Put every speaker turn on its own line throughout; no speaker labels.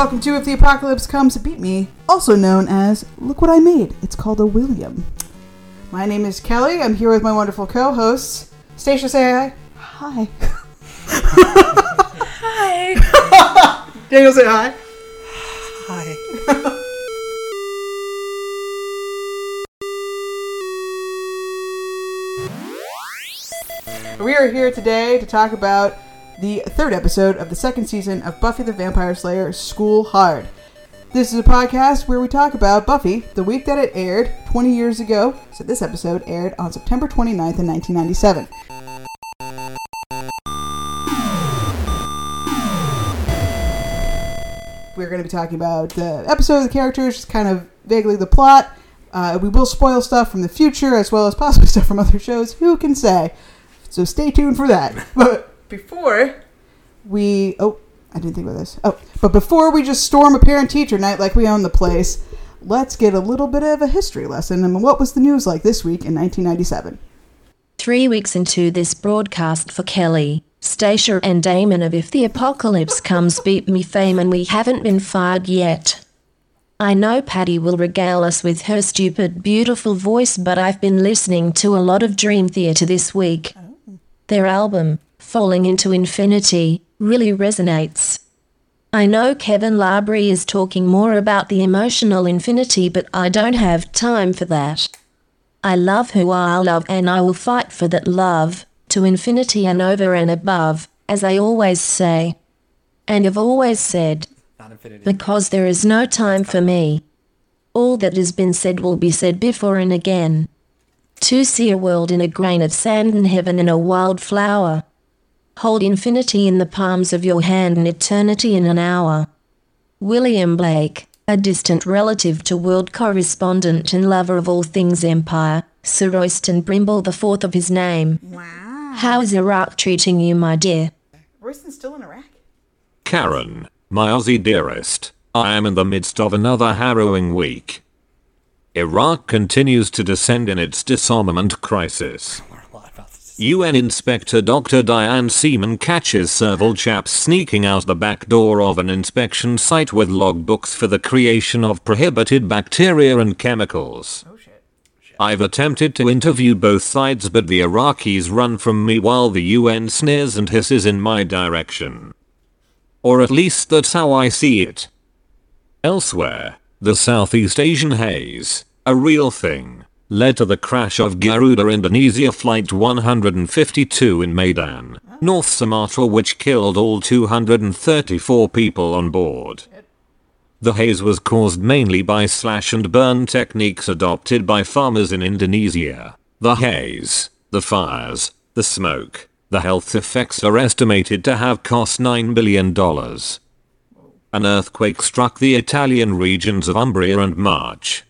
Welcome to If the Apocalypse Comes to Beep Me, also known as Look What I Made. It's called a William. My name is Kelly. I'm here with my wonderful co hosts. Stacia, say hi. Hi.
Hi.
Daniel, say hi.
Hi.
We are here today to talk about the third episode of the second season of Buffy the Vampire Slayer School Hard. This is a podcast where we talk about Buffy the week that it aired 20 years ago. So this episode aired on September 29th in 1997. We're going to be talking about the episode, the characters, just kind of vaguely the plot. Uh, we will spoil stuff from the future as well as possibly stuff from other shows. Who can say? So stay tuned for that. But before we oh, I didn't think about this. Oh, but before we just storm a parent teacher night like we own the place, let's get a little bit of a history lesson and what was the news like this week in 1997.
Three weeks into this broadcast for Kelly, Stacia and Damon of If the Apocalypse Comes Beep Me fame and we haven't been fired yet. I know Patty will regale us with her stupid, beautiful voice, but I've been listening to a lot of Dream Theater this week. Their album, Falling into Infinity, really resonates. I know Kevin Labrie is talking more about the emotional infinity, but I don't have time for that. I love who I love and I will fight for that love, to infinity and over and above, as I always say. And have always said, because there is no time for me. All that has been said will be said before and again. To see a world in a grain of sand and heaven in a wild flower. Hold infinity in the palms of your hand and eternity in an hour. William Blake, a distant relative to world correspondent and lover of all things empire, Sir Royston Brimble the fourth of his name.
Wow.
How is Iraq treating you, my dear?
Royston's still in Iraq?
Karen, my Aussie dearest, I am in the midst of another harrowing week. Iraq continues to descend in its disarmament crisis.
Learn a lot about this.
UN Inspector Dr. Diane Seaman catches several chaps sneaking out the back door of an inspection site with logbooks for the creation of prohibited bacteria and chemicals.
Oh shit.
I've attempted to interview both sides but the Iraqis run from me while the UN sneers and hisses in my direction. Or at least that's how I see it. Elsewhere, the Southeast Asian haze, a real thing, led to the crash of Garuda Indonesia Flight 152 in Medan, North Sumatra which killed all 234 people on board. The haze was caused mainly by slash and burn techniques adopted by farmers in Indonesia. The haze, the fires, the smoke, the health effects are estimated to have cost $9 billion. An earthquake struck the Italian regions of Umbria and March.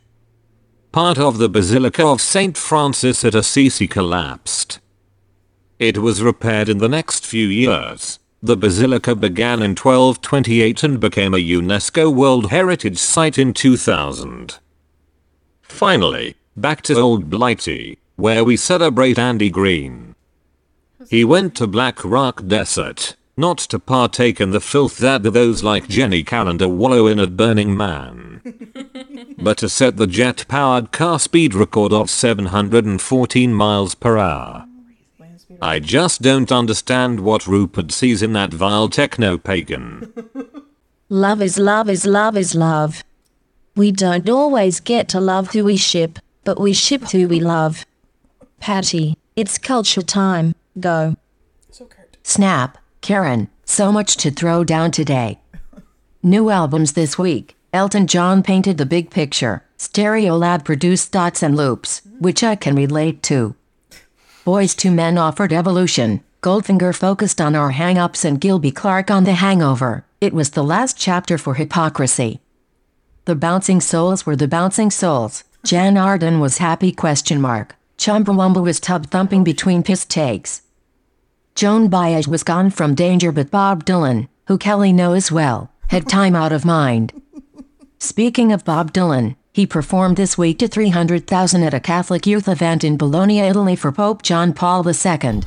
Part of the Basilica of St. Francis at Assisi collapsed. It was repaired in the next few years. The basilica began in 1228 and became a UNESCO World Heritage Site in 2000. Finally, back to Old Blighty, where we celebrate Andy Green. He went to Black Rock Desert, not to partake in the filth that those like Jenny Calendar wallow in at Burning Man, but to set the jet-powered car speed record of 714 miles per hour. I just don't understand what Rupert sees in that vile techno-pagan.
Love is love is love is love. We don't always get to love who we ship, but we ship who we love. Patty, it's culture time. Go.
So curt.
Snap, Karen, so much to throw down today. New albums this week. Elton John painted the big picture. Stereolab produced Dots and Loops, which I can relate to. Boyz II Men offered Evolution. Goldfinger focused on our hang-ups and Gilby Clarke on The Hangover. It was the last chapter for Hypocrisy. The Bouncing Souls were the Bouncing Souls. Jann Arden was happy question mark. Chumbawamba was tub thumping between piss takes. Joan Baez was gone from danger but Bob Dylan, who Kelly knows well, had time out of mind. Speaking of Bob Dylan, he performed this week to 300,000 at a Catholic youth event in Bologna, Italy for Pope John Paul II.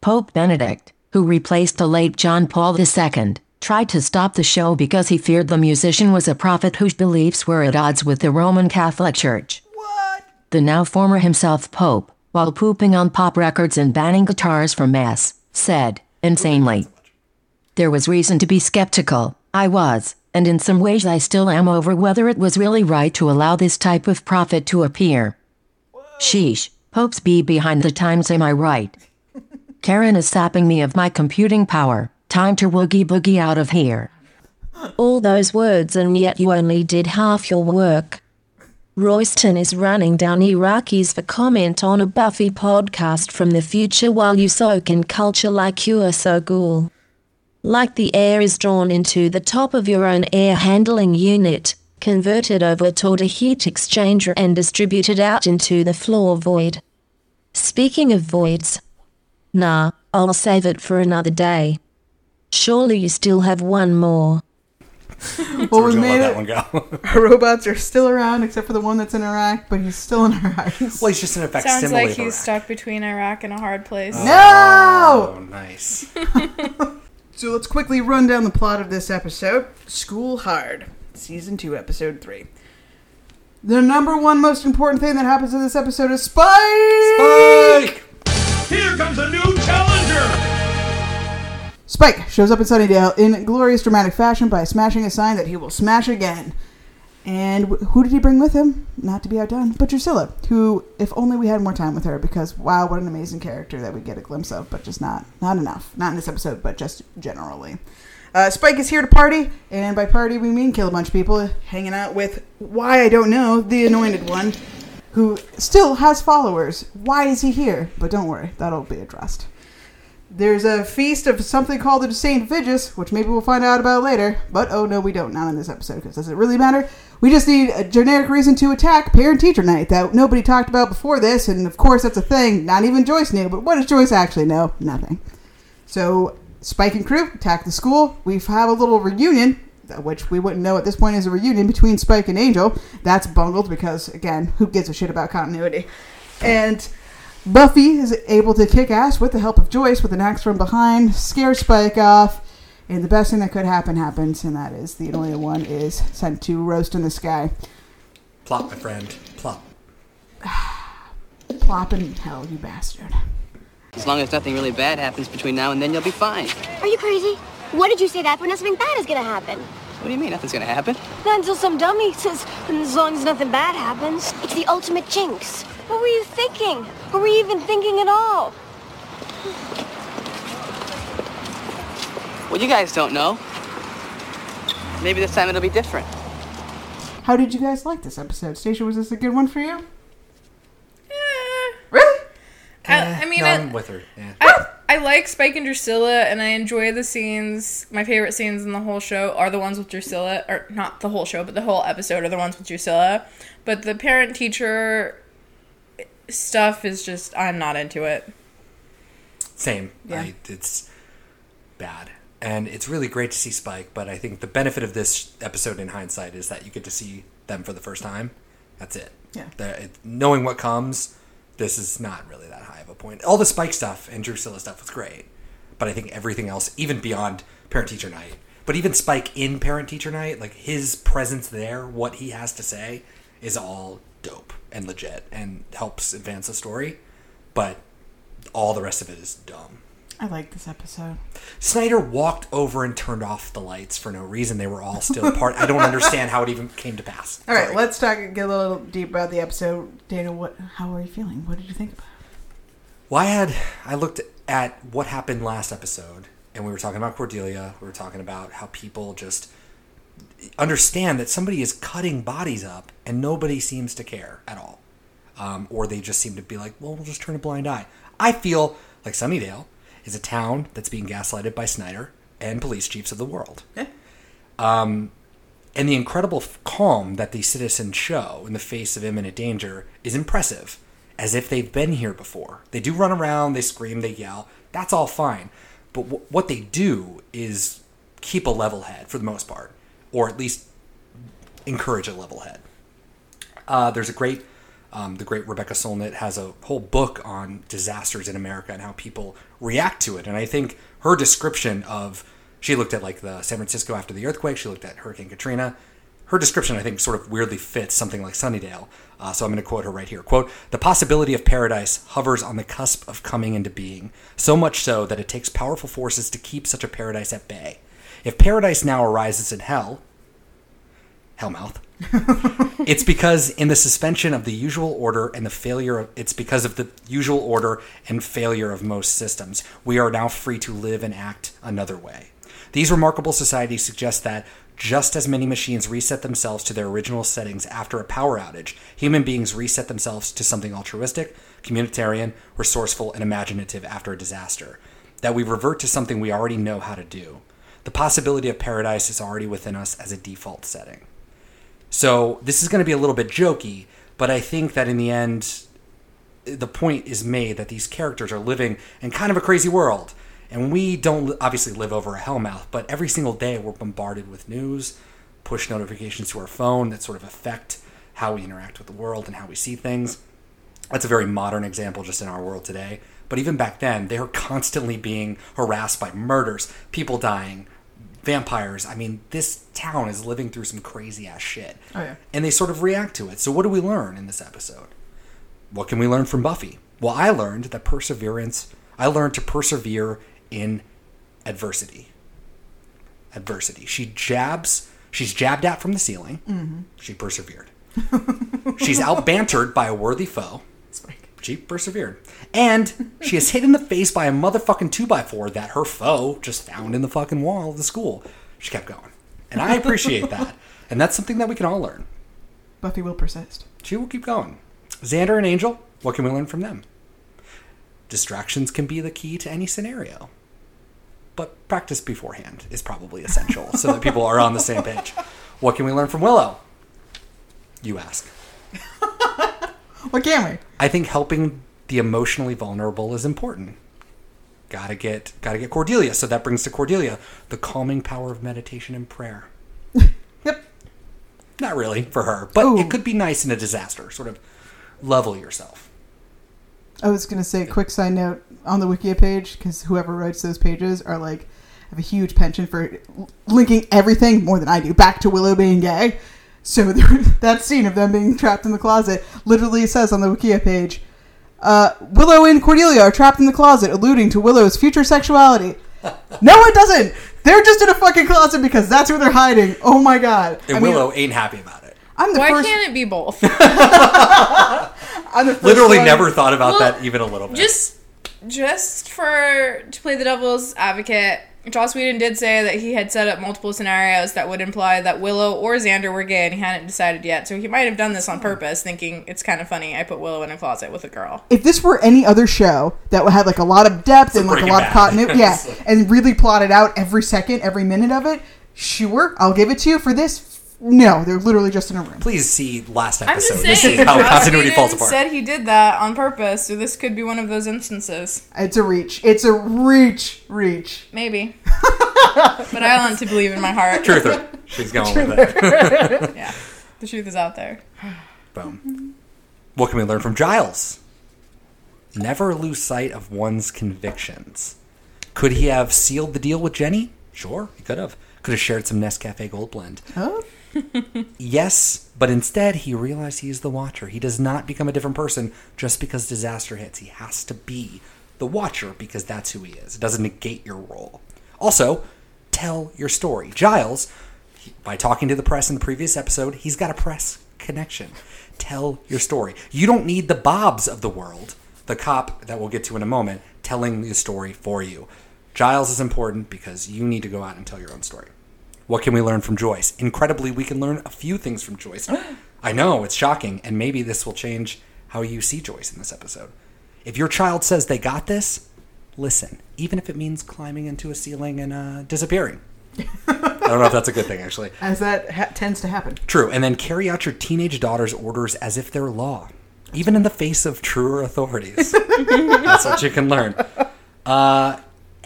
Pope Benedict, who replaced the late John Paul II, tried to stop the show because he feared the musician was a prophet whose beliefs were at odds with the Roman Catholic Church.
What?
The now former himself Pope, while pooping on pop records and banning guitars from Mass, said, insanely. There was reason to be skeptical, I was, and in some ways I still am over whether it was really right to allow this type of prophet to appear. Sheesh, popes be behind the times, am I right? Karen is sapping me of my computing power. Time to woogie boogie out of here.
All those words, and yet you only did half your work. Royston is running down Iraqis for comment on a Buffy podcast from the future while you soak in culture like you are so cool. Like the air is drawn into the top of your own air handling unit, converted over toward a heat exchanger and distributed out into the floor void. Speaking of voids, nah, I'll save it for another day. Surely you still have one more.
What
We're
was
gonna let
made
that
it?
one go.
Our robots are still around, except for the one that's in Iraq, but he's still in Iraq.
well, he's just in a facsimile
Sounds like
of
he's
Iraq.
stuck between Iraq and a hard place.
no!
Oh, nice.
So let's quickly run down the plot of this episode. School Hard, Season 2, Episode 3. The number one most important thing that happens in this episode is Spike!
Spike!
Here comes a new challenger!
Spike shows up in Sunnydale in glorious dramatic fashion by smashing a sign that he will smash again. And who did he bring with him? Not to be outdone, but Drusilla, who, if only we had more time with her, because wow, what an amazing character that we get a glimpse of, but just not not enough. Not in this episode, but just generally. Uh, Spike is here to party, and by party we mean kill a bunch of people, hanging out with why I don't know, the Anointed One, who still has followers. Why is he here? But don't worry, that'll be addressed. There's a feast of something called the Saint Vitus, which maybe we'll find out about later. But oh no, we don't. Not in this episode, because does it really matter? We just need a generic reason to attack Parent Teacher Night that nobody talked about before this, and of course that's a thing. Not even Joyce knew. But what does Joyce actually know? Nothing. So Spike and crew attack the school. We have a little reunion, which we wouldn't know at this point is a reunion between Spike and Angel. That's bungled because again, who gives a shit about continuity? And Buffy is able to kick ass with the help of Joyce with an axe from behind, scare Spike off, and the best thing that could happen happens, and that is the anointed one is sent to roast in the sky.
Plop, my friend. Plop.
Plop in hell, you bastard.
As long as nothing really bad happens between now and then, you'll be fine.
Are you crazy? What did you say that for? Nothing bad is gonna happen.
What do you mean? Nothing's gonna happen.
Not until some dummy says, as long as nothing bad happens. It's the ultimate jinx. What were you thinking? Or were you even thinking at all?
Well, you guys don't know. Maybe this time it'll be different.
How did you guys like this episode? Stacia, was this a good one for you?
Eh,
Really?
I, I mean,
no,
I,
I'm with her. Yeah.
I, I like Spike and Drusilla, and I enjoy the scenes. My favorite scenes in the whole show are the ones with Drusilla, or not the whole show, but the whole episode are the ones with Drusilla. But the parent teacher stuff is just, I'm not into it.
Same.
Yeah.
I, it's bad. And it's really great to see Spike, but I think the benefit of this episode in hindsight is that you get to see them for the first time. That's it.
Yeah.
The- it- knowing what comes, this is not really that high of a point. All the Spike stuff and Drusilla stuff was great, but I think everything else, even beyond Parent Teacher Night, but even Spike in Parent Teacher Night, like his presence there, what he has to say, is all dope and legit and helps advance the story. But all the rest of it is dumb.
I like this episode.
Snyder walked over and turned off the lights for no reason. They were all still apart. I don't understand how it even came to pass.
All right,
Sorry.
let's talk. Get a little deep about the episode. Dana, what? How are you feeling? What did you think about? it?
Well, I had I looked at what happened last episode, and we were talking about Cordelia. We were talking about how people just understand that somebody is cutting bodies up, and nobody seems to care at all, um, or they just seem to be like, "Well, we'll just turn a blind eye." I feel like Sunnydale is a town that's being gaslighted by Snyder and police chiefs of the world. Um, and the incredible calm that the citizens show in the face of imminent danger is impressive, as if they've been here before. They do run around, they scream, they yell. That's all fine. But w- what they do is keep a level head for the most part, or at least encourage a level head. Uh, there's a great, um, the great Rebecca Solnit has a whole book on disasters in America and how people react to it. And I think her description of She looked at like the San Francisco after the earthquake. She looked at Hurricane Katrina. Her description, I think, sort of weirdly fits something like Sunnydale. Uh, so I'm going to quote her right here. Quote, the possibility of paradise hovers on the cusp of coming into being, so much so that it takes powerful forces to keep such a paradise at bay. If paradise now arises in hell, Hellmouth, it's because in the suspension of the usual order and the failure of it's because of the usual order and failure of most systems. We are now free to live and act another way. These remarkable societies suggest that just as many machines reset themselves to their original settings after a power outage human beings reset themselves to something altruistic communitarian resourceful and imaginative after a disaster that we revert to something we already know how to do the possibility of paradise is already within us as a default setting so this is going to be a little bit jokey, but I think that in the end, the point is made that these characters are living in kind of a crazy world. And we don't obviously live over a hellmouth, but every single day we're bombarded with news, push notifications to our phone that sort of affect how we interact with the world and how we see things. That's a very modern example just in our world today. But even back then, they were constantly being harassed by murders, people dying, vampires. I mean, this town is living through some crazy ass shit.
Oh, yeah.
And they sort of react to it. So, what do we learn in this episode? What can we learn from Buffy? Well, I learned that perseverance, I learned to persevere in adversity. Adversity. She jabs, she's jabbed at from the ceiling. Mm-hmm. She persevered. she's out bantered by a worthy foe. She persevered. And she is hit in the face by a motherfucking 2x4 that her foe just found in the fucking wall of the school. She kept going. And I appreciate that. And that's something that we can all learn.
Buffy will persist.
She will keep going. Xander and Angel, what can we learn from them? Distractions can be the key to any scenario. But practice beforehand is probably essential so that people are on the same page. What can we learn from Willow? You ask.
What can we?
I think helping the emotionally vulnerable is important. Gotta get gotta get Cordelia. So that brings to Cordelia the calming power of meditation and prayer.
Yep.
Not really for her, but
Ooh.
it could be nice in a disaster. Sort of level yourself.
I was gonna say, quick side note on the Wikia page because whoever writes those pages are like have a huge penchant for linking everything more than I do back to Willow being gay. So that scene of them being trapped in the closet literally says on the Wikia page, uh, "Willow and Cordelia are trapped in the closet, alluding to Willow's future sexuality." no, it doesn't. They're just in a fucking closet because that's where they're hiding. Oh my god!
And
I mean,
Willow ain't happy about it.
I'm the
Why
first.
can't it be both?
I'm the first
Literally
one-
never thought about
Well,
that even a little bit.
just just for to play the devil's advocate joss whedon did say that he had set up multiple scenarios that would imply that willow or xander were gay and he hadn't decided yet. So he might have done this on purpose thinking it's kind of funny. I put willow in a closet with a girl.
If this were any other show that had like a lot of depth and like a
Breaking
lot of continuity, yeah, and really plotted out every second, every minute of it, sure, I'll give it to you. For this, no, they're literally just in a room.
Please see last
i'm
episode
just
to
saying
see how
Joss
continuity
Whedon
falls apart.
said he did that on purpose so this could be one of those instances
It's a reach. It's a reach. Reach.
maybe but i want to believe in my heart
Truther. She's going with it.
yeah the truth is out there
Boom. What can we learn from Giles? Never lose sight of one's convictions. Could he have sealed the deal with Jenny? Sure, he could have. Could have shared some Nescafe Gold Blend.
Oh,
Yes, but instead he realized he is the Watcher. He does not become a different person just because disaster hits. He has to be the Watcher because that's who he is. It doesn't negate your role. Also, tell your story. Giles, he- by talking to the press in the previous episode, he's got a press connection. Tell your story. You don't need the Bobs of the world, the cop that we'll get to in a moment, telling the story for you. Giles is important because you need to go out and tell your own story. What can we learn from Joyce? Incredibly, we can learn a few things from Joyce. I know, it's shocking, and maybe this will change how you see Joyce in this episode. If your child says they got this, listen, even if it means climbing into a ceiling and uh, disappearing. I don't know if that's a good thing, actually.
as that ha- tends to happen.
True, and then carry out your teenage daughter's orders as if they're law, even in the face of truer authorities. That's what you can learn. Uh,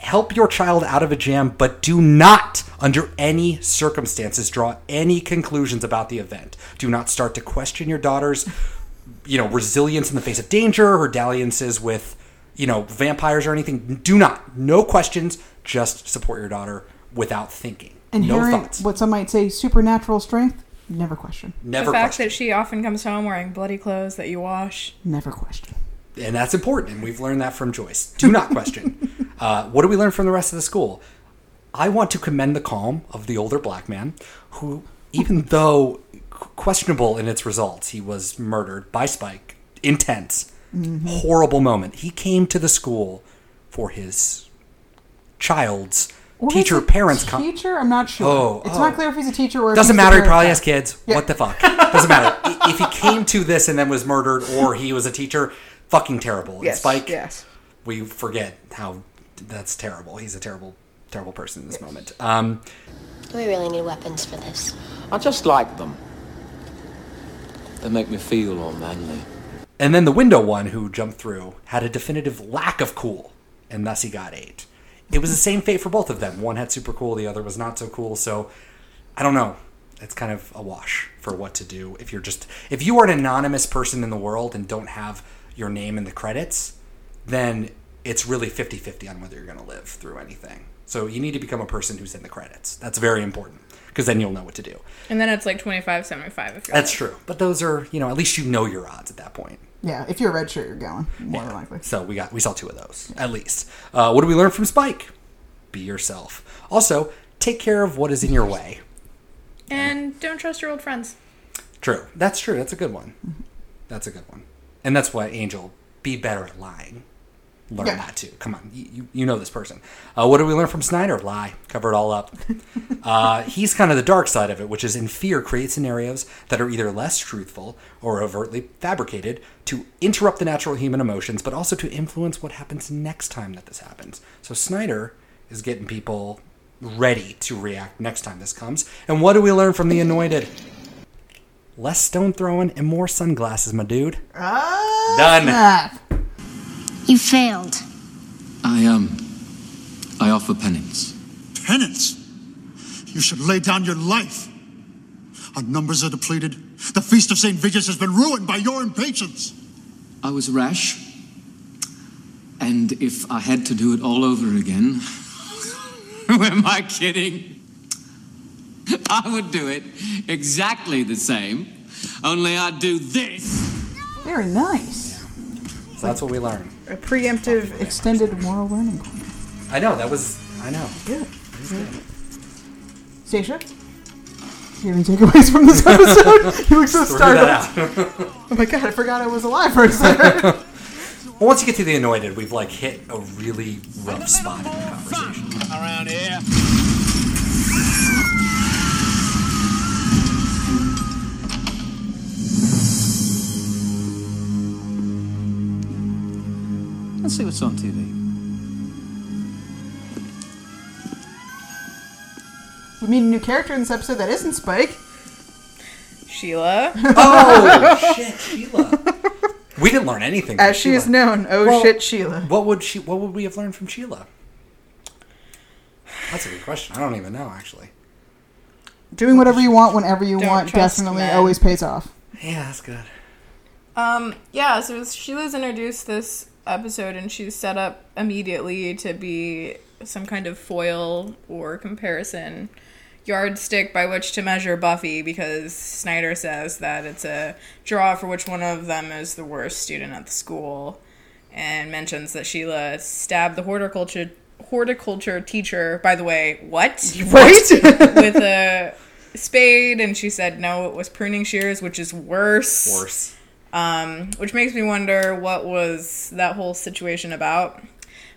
help your child out of a jam, but do not, under any circumstances, draw any conclusions about the event. Do not start to question your daughter's, you know, resilience in the face of danger, her dalliances with, you know, vampires or anything. Do not. No questions. Just support your daughter without thinking. no
Inherent,
thoughts.
what some might say, supernatural strength. Never question.
Never
the fact
question.
that she often comes home wearing bloody clothes that you wash.
Never question.
and that's important. And we've learned that from Joyce. Do not question. uh, what do we learn from the rest of the school? I want to commend the calm of the older black man, who, even though questionable in its results, he was murdered by Spike. Intense, horrible moment. He came to the school for his child's
Or
teacher parents. con-
Teacher? I'm not sure.
Oh,
it's
oh.
not clear if he's a teacher or
Doesn't matter. He probably has kids.
Yeah.
What the fuck? Doesn't matter. If he came to this and then was murdered, or he was a teacher, fucking terrible. And
Yes,
Spike,
yes.
we forget how that's terrible. He's a terrible, terrible person in this moment. Um,
we really need weapons for this?
I just like them. They make me feel all manly.
and then the window one who jumped through had a definitive lack of cool, and thus he got eight. It was the same fate for both of them. One had super cool, the other was not so cool. So I don't know. It's kind of a wash for what to do if you're just if you are an anonymous person in the world and don't have your name in the credits, then it's really 50-50 on whether you're going to live through anything. So you need to become a person who's in the credits. That's very important because then you'll know what to do.
And then it's like 25, 75 if you're
That's true. But those are, you know, at least you know your odds at that point.
Yeah, if you're a red shirt, you're going more than likely.
So we got we saw two of those at least. Uh, what do we learn from Spike? Be yourself. Also, take care of what is in your way.
And don't trust your old friends.
True. That's true. That's a good one. That's a good one. And that's why Angel be better at lying. Learn
Yeah.
that too. Come on, you, you, know this person. Uh, what do we learn from Snyder? Lie. Cover it all up. uh, he's kind of the dark side of it, which is in fear create scenarios that are either less truthful or overtly fabricated to interrupt the natural human emotions, but also to influence what happens next time that this happens. So Snyder is getting people ready to react next time this comes. And what do we learn from the anointed? Less stone throwing and more sunglasses, my dude.
Ah,
Done.
You failed.
I, um. I offer penance.
Penance? You should lay down your life. Our numbers are depleted. The Feast of St. Vitus has been ruined by your impatience.
I was rash. And if I had to do it all over again. Who am I kidding? I would do it exactly the same, only I'd do this.
Very nice.
So that's what we learn.
A preemptive extended moral learning.
I know that was. I know.
Good. Stacia? You have any takeaways from this episode? you look so startled.
that out.
Oh my god, I forgot I was alive for a second.
well, once you get to the anointed, we've like hit a really rough spot in the conversation.
Around here.
Let's see what's on TV.
we meet a new character in this episode that isn't Spike.
Sheila.
Oh shit, Sheila. We didn't learn anything. from
As she is known. Oh
Well,
shit, Sheila.
What would she? What would we have learned from Sheila? That's a good question. I don't even know actually.
Doing whatever you want whenever you
Don't
want
trust
definitely
men.
always pays off.
Yeah, that's good.
Um, yeah, so Sheila's introduced this episode and she's set up immediately to be some kind of foil or comparison yardstick by which to measure Buffy because Snyder says that it's a draw for which one of them is the worst student at the school and mentions that Sheila stabbed the horticulture horticulture teacher by the way what
Right?
with a spade and she said no it was pruning shears which is worse
Worse.
Um, which makes me wonder what was that whole situation about.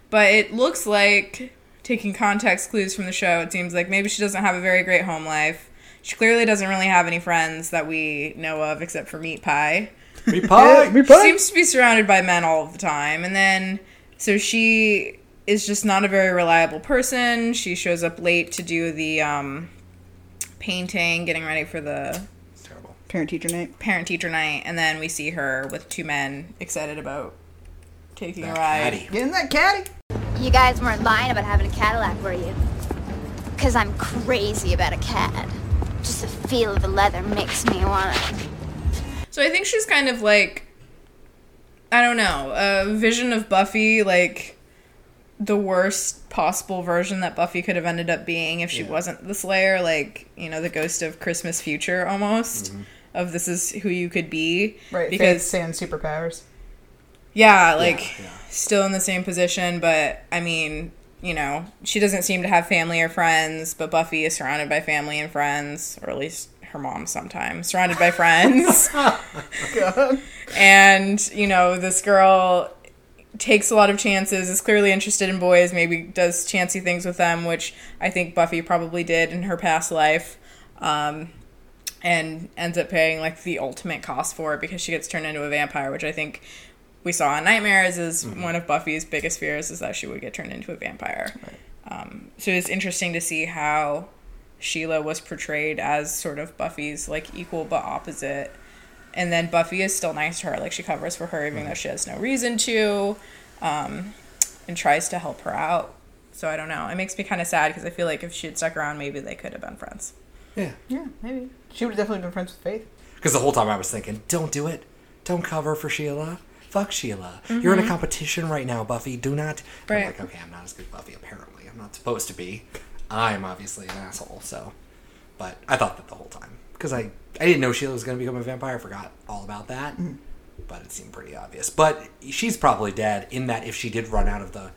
But it looks like, taking context clues from the show, it seems like maybe she doesn't have a very great home life. She clearly doesn't really have any friends that we know of except for Meat Pie.
Meat pie.
Meat She seems to be surrounded by men all of the time. And then, so she is just not a very reliable person. She shows up late to do the um, painting, getting ready for the
It's terrible.
Parent teacher night.
parent teacher night, and then we see her with two men excited about taking
That
a ride.
caddy.
Getting that caddy?
You guys weren't lying about having a Cadillac, were you? Because I'm crazy about a cad. Just the feel of the leather makes me wanna.
So I think she's kind of like, I don't know, a vision of Buffy, like the worst possible version that Buffy could have ended up being if she
Yeah.
wasn't the Slayer, like, you know, the ghost of Christmas future almost. Mm-hmm. Of this is who you could be.
Right,
Because
because and superpowers.
Yeah, like still in the same position, but I mean, you know, she doesn't seem to have family or friends, but Buffy is surrounded by family and friends, or at least her mom sometimes, surrounded by friends.
God.
and, you know, this girl takes a lot of chances, is clearly interested in boys, maybe does chancy things with them, which I think Buffy probably did in her past life. Um, and ends up paying like the ultimate cost for it because she gets turned into a vampire, which I think we saw in Nightmares is one of Buffy's biggest fears is that she would get turned into a vampire. Um, so it's interesting to see how Sheila was portrayed as sort of Buffy's like equal but opposite. And then Buffy is still nice to her, like she covers for her even though she has no reason to, um, and tries to help her out. So I don't know. It makes me kind of sad because I feel like if she had stuck around, maybe they could have been friends.
Yeah.
Yeah, maybe. She would have definitely been friends with Faith.
Because the whole time I was thinking, don't do it. Don't cover for Sheila. Fuck Sheila. You're in a
Mhm.
competition right now, Buffy. Do not. I'm like, okay, I'm not as good as Buffy, apparently. I'm not supposed to be. I'm obviously an asshole, so. But I thought that the whole time. Because I, I didn't know Sheila was going to become a vampire. I forgot all about that. But it seemed pretty obvious. But she's probably dead in that if she did run out of the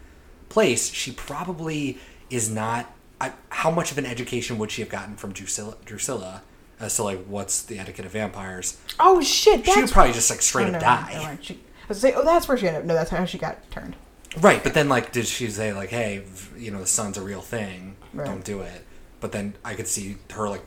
place, she probably is not. I, how much of an education would she have gotten from Drusilla, Drusilla as to like what's the etiquette of vampires?
Oh shit!
She would probably just like straight
Oh,
up
mind,
die.
never mind. She, I was say, oh, that's where she ended up. No, that's how she got turned.
Right, but then like, did she say like, "Hey, v- you know, the sun's a real thing.
Right.
Don't do it." But then I could see her like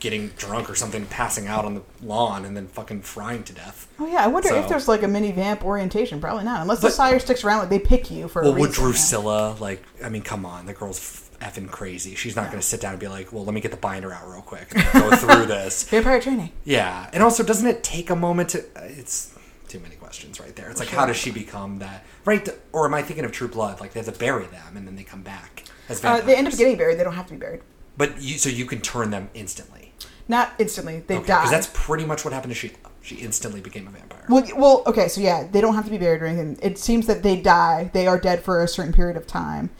getting drunk or something, passing out on the lawn, and then fucking frying to death.
Oh yeah, I wonder if there's like a mini vamp orientation. Probably not, unless the sire sticks around. Like they pick you for
Well, would. Drusilla like? I mean, come on, the girl's effing crazy. She's not going to sit down and be like, "Well, let me get the binder out real quick and go through this."
Vampire training.
Yeah, and also, doesn't it take a moment to? uh, It's too many questions right there. It's like,
Sure.
how does she become that? Right, or am I thinking of True Blood? Like they have to bury them and then they come back as
Uh, they end up getting buried. They don't have to be buried.
But you, so you can turn them instantly.
Not instantly. They die.
Because that's pretty much what happened to Sheila. She instantly became a vampire.
Well, well, okay, so yeah, they don't have to be buried or anything. It seems that they die. They are dead for a certain period of time.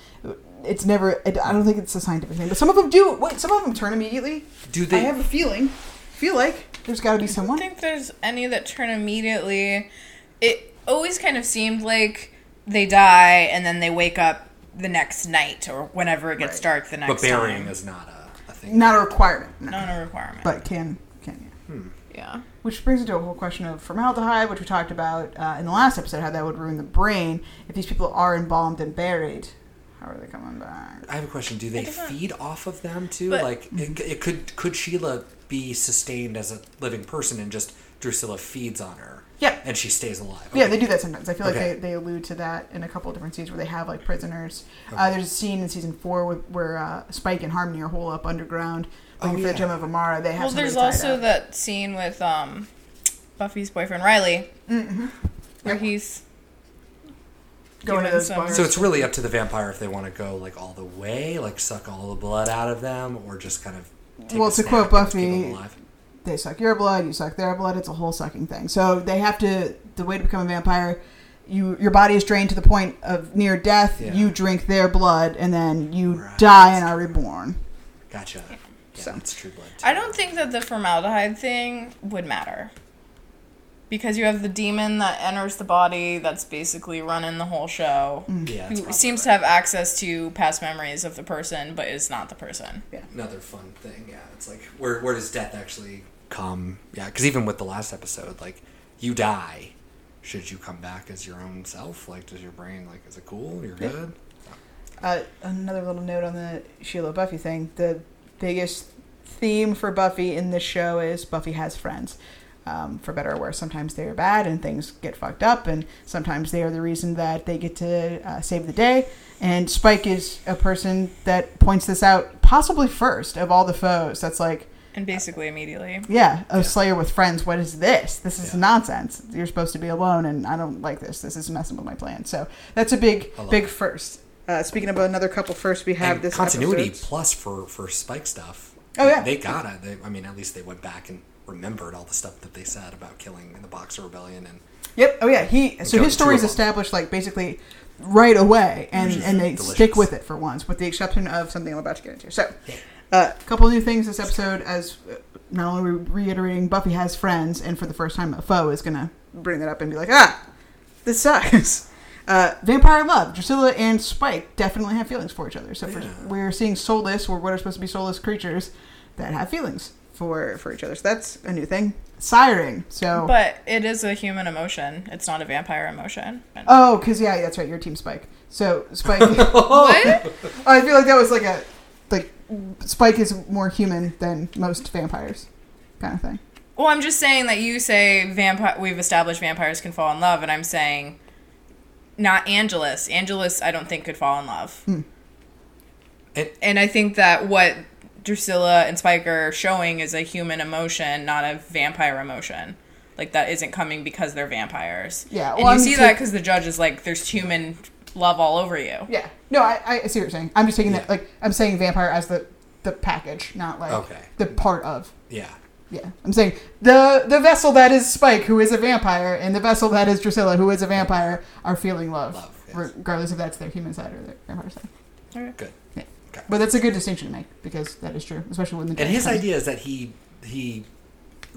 It's never. I I don't think it's a scientific thing, but some of them do. Wait, some of them turn immediately.
Do they?
I have a feeling. Feel like there's got to be someone.
I don't think there's any that turn immediately. It always kind of seemed like they die and then they wake up the next night or whenever it gets dark the next
but burying
time.
is not a, a thing.
Not a requirement, no.
Not a requirement.
but can can yeah.
Hmm.
yeah.
Which brings into a whole question of formaldehyde, which we talked about uh, in the last episode, how that would ruin the brain if these people are embalmed and buried. How are they coming back?
I have a question. Do they feed off of them too?
But-
like, it, it could could Sheila be sustained as a living person and just Drusilla feeds on her?
Yeah.
And she stays alive.
Yeah, they do that sometimes. I feel
Okay.
like they, they allude to that in a couple of different scenes where they have like prisoners. Uh, there's a scene in season four with, where uh, Spike and Harmony are hole up underground looking
Oh,
for the gem of Amara. They have
Well, there's
tied
also
up.
that scene with um, Buffy's boyfriend Riley,
Mm-hmm.
where he's
Going to those bars.
So it's really up to the vampire if they want to go like all the way, like suck all the blood out of them, or just kind of. Take
well,
a
to
snap
quote
and just
Buffy, they suck your blood, you suck their blood. It's a whole sucking thing. So they have to. The way to become a vampire, you your body is drained to the point of near death.
Yeah.
You drink their blood, and then you
Right.
die and are reborn.
Gotcha. Yeah,
So-
that's true blood.
I don't think that the formaldehyde thing would matter. Because you have the demon that enters the body that's basically running the whole show.
Mm.
Yeah, that's
Who
probably
seems to have access to past memories of the person, but is not the person.
yeah Another fun thing, yeah. It's like where where does death actually come? Yeah, because even with the last episode, like you die, should you come back as your own self? Like, does your brain like is it cool? You're
Yeah.
good.
Uh, another little note on the Sheila Buffy thing. The biggest theme for Buffy in this show is Buffy has friends. Um, for better or worse, sometimes they are bad and things get fucked up, and sometimes they are the reason that they get to uh, save the day. And Spike is a person that points this out, possibly first of all the foes. That's like,
And basically immediately.
yeah, a Slayer with friends. What is this? This is
Yeah.
nonsense. You're supposed to be alone, and I don't like this. This is messing with my plan. So that's a big,
I
big first. Uh, speaking of another couple first, we have
and
this
continuity
episode.
plus for for Spike stuff.
Oh, yeah.
they gotta. They, I mean, at least they went back and remembered all the stuff that they said about killing in the Boxer Rebellion and
Yep. Oh yeah. He so his story is established like basically right away, and and they
delicious.
stick with it for once, with the exception of something I'm about to get into. So, a couple new things this episode. As uh, not only reiterating Buffy has friends, and for the first time, a foe is gonna bring that up and be like, ah, this sucks. Uh, vampire love. Drusilla and Spike definitely have feelings for each other. So for, we're seeing soulless, or what are supposed to be soulless creatures that have feelings for for each other. So that's a new thing. Siring. So
But it is a human emotion. It's not a vampire emotion.
Oh, because yeah, that's right. You're Team Spike. So Spike.
What?
I feel like that was like a like Spike is more human than most vampires, kind of thing.
Well, I'm just saying that you say vampire. We've established vampires can fall in love, and I'm saying not Angelus. Angelus, I don't think could fall in love.
Hmm.
And,
and I think that what Drusilla and Spike are showing is a human emotion, not a vampire emotion. Like that isn't coming because they're vampires.
Yeah,
and you
I'm
see
ta-
that because the judge is like, "There's human love all over you."
Yeah. No, I, I see what you're saying. I'm just taking that like I'm saying vampire as the the package, not like
Okay.
the part of.
Yeah.
Yeah, I'm saying the the vessel that is Spike, who is a vampire, and the vessel that is Drusilla, who is a vampire, are feeling love, regardless if that's their human side or their vampire side.
Alright.
Good.
Yeah. But that's a good distinction to make because that is true, especially when the
And his
comes-
idea is that he he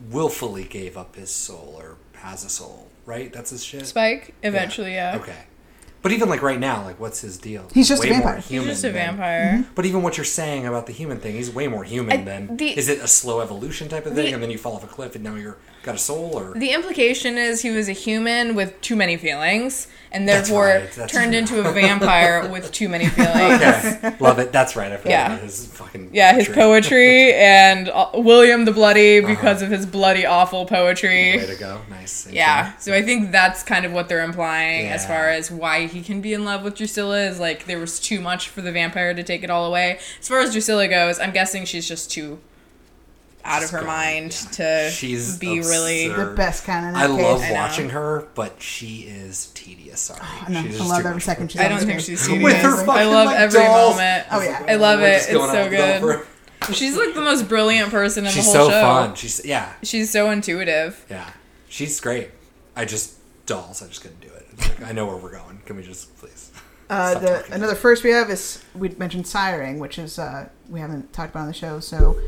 willfully gave up his soul or has a soul, right? That's his shit.
Spike, eventually, yeah.
Okay. But even like right now, like what's his deal?
He's just a
way more
vampire. He's
human
just a
than-
vampire. Mm-hmm.
But even what you're saying about the human thing, he's way more human
I-
than.
the-
is it a slow evolution type of thing,
the-
and then you fall off a cliff and now you're got a soul, or
The implication is he was a human with too many feelings, and
That's
therefore
right, that's
turned
true.
into a vampire with too many feelings.
okay, love it. That's right. I forgot
Yeah.
his fucking
Yeah, his poetry and uh, William the Bloody because of his bloody awful poetry.
Way to go, nice. Thank
Yeah,
you.
so I think that's kind of what they're implying as far as why he can be in love with Drusilla is like there was too much for the vampire to take it all away. As far as Drusilla goes, I'm guessing she's just too out of her mind to
She's
be really.
The best kind of.
I
that
love.
I know.
watching her, but she is tedious. Sorry,
I know.
She's
I love every second she's.
I don't think she's tedious.
With her
I love
like,
every
dolls.
moment.
Oh, yeah.
I love
We're
it. It's so
out with all
good.
her-
She's like the most brilliant person in
She's
the whole
so
show.
She's so fun. She's yeah,
She's so intuitive.
yeah. She's great. I just dolls. I just couldn't do it. Like, I know where we're going. Can we just please?
Uh, the, another first we have is we mentioned siring, which is uh, we haven't talked about on the show. So,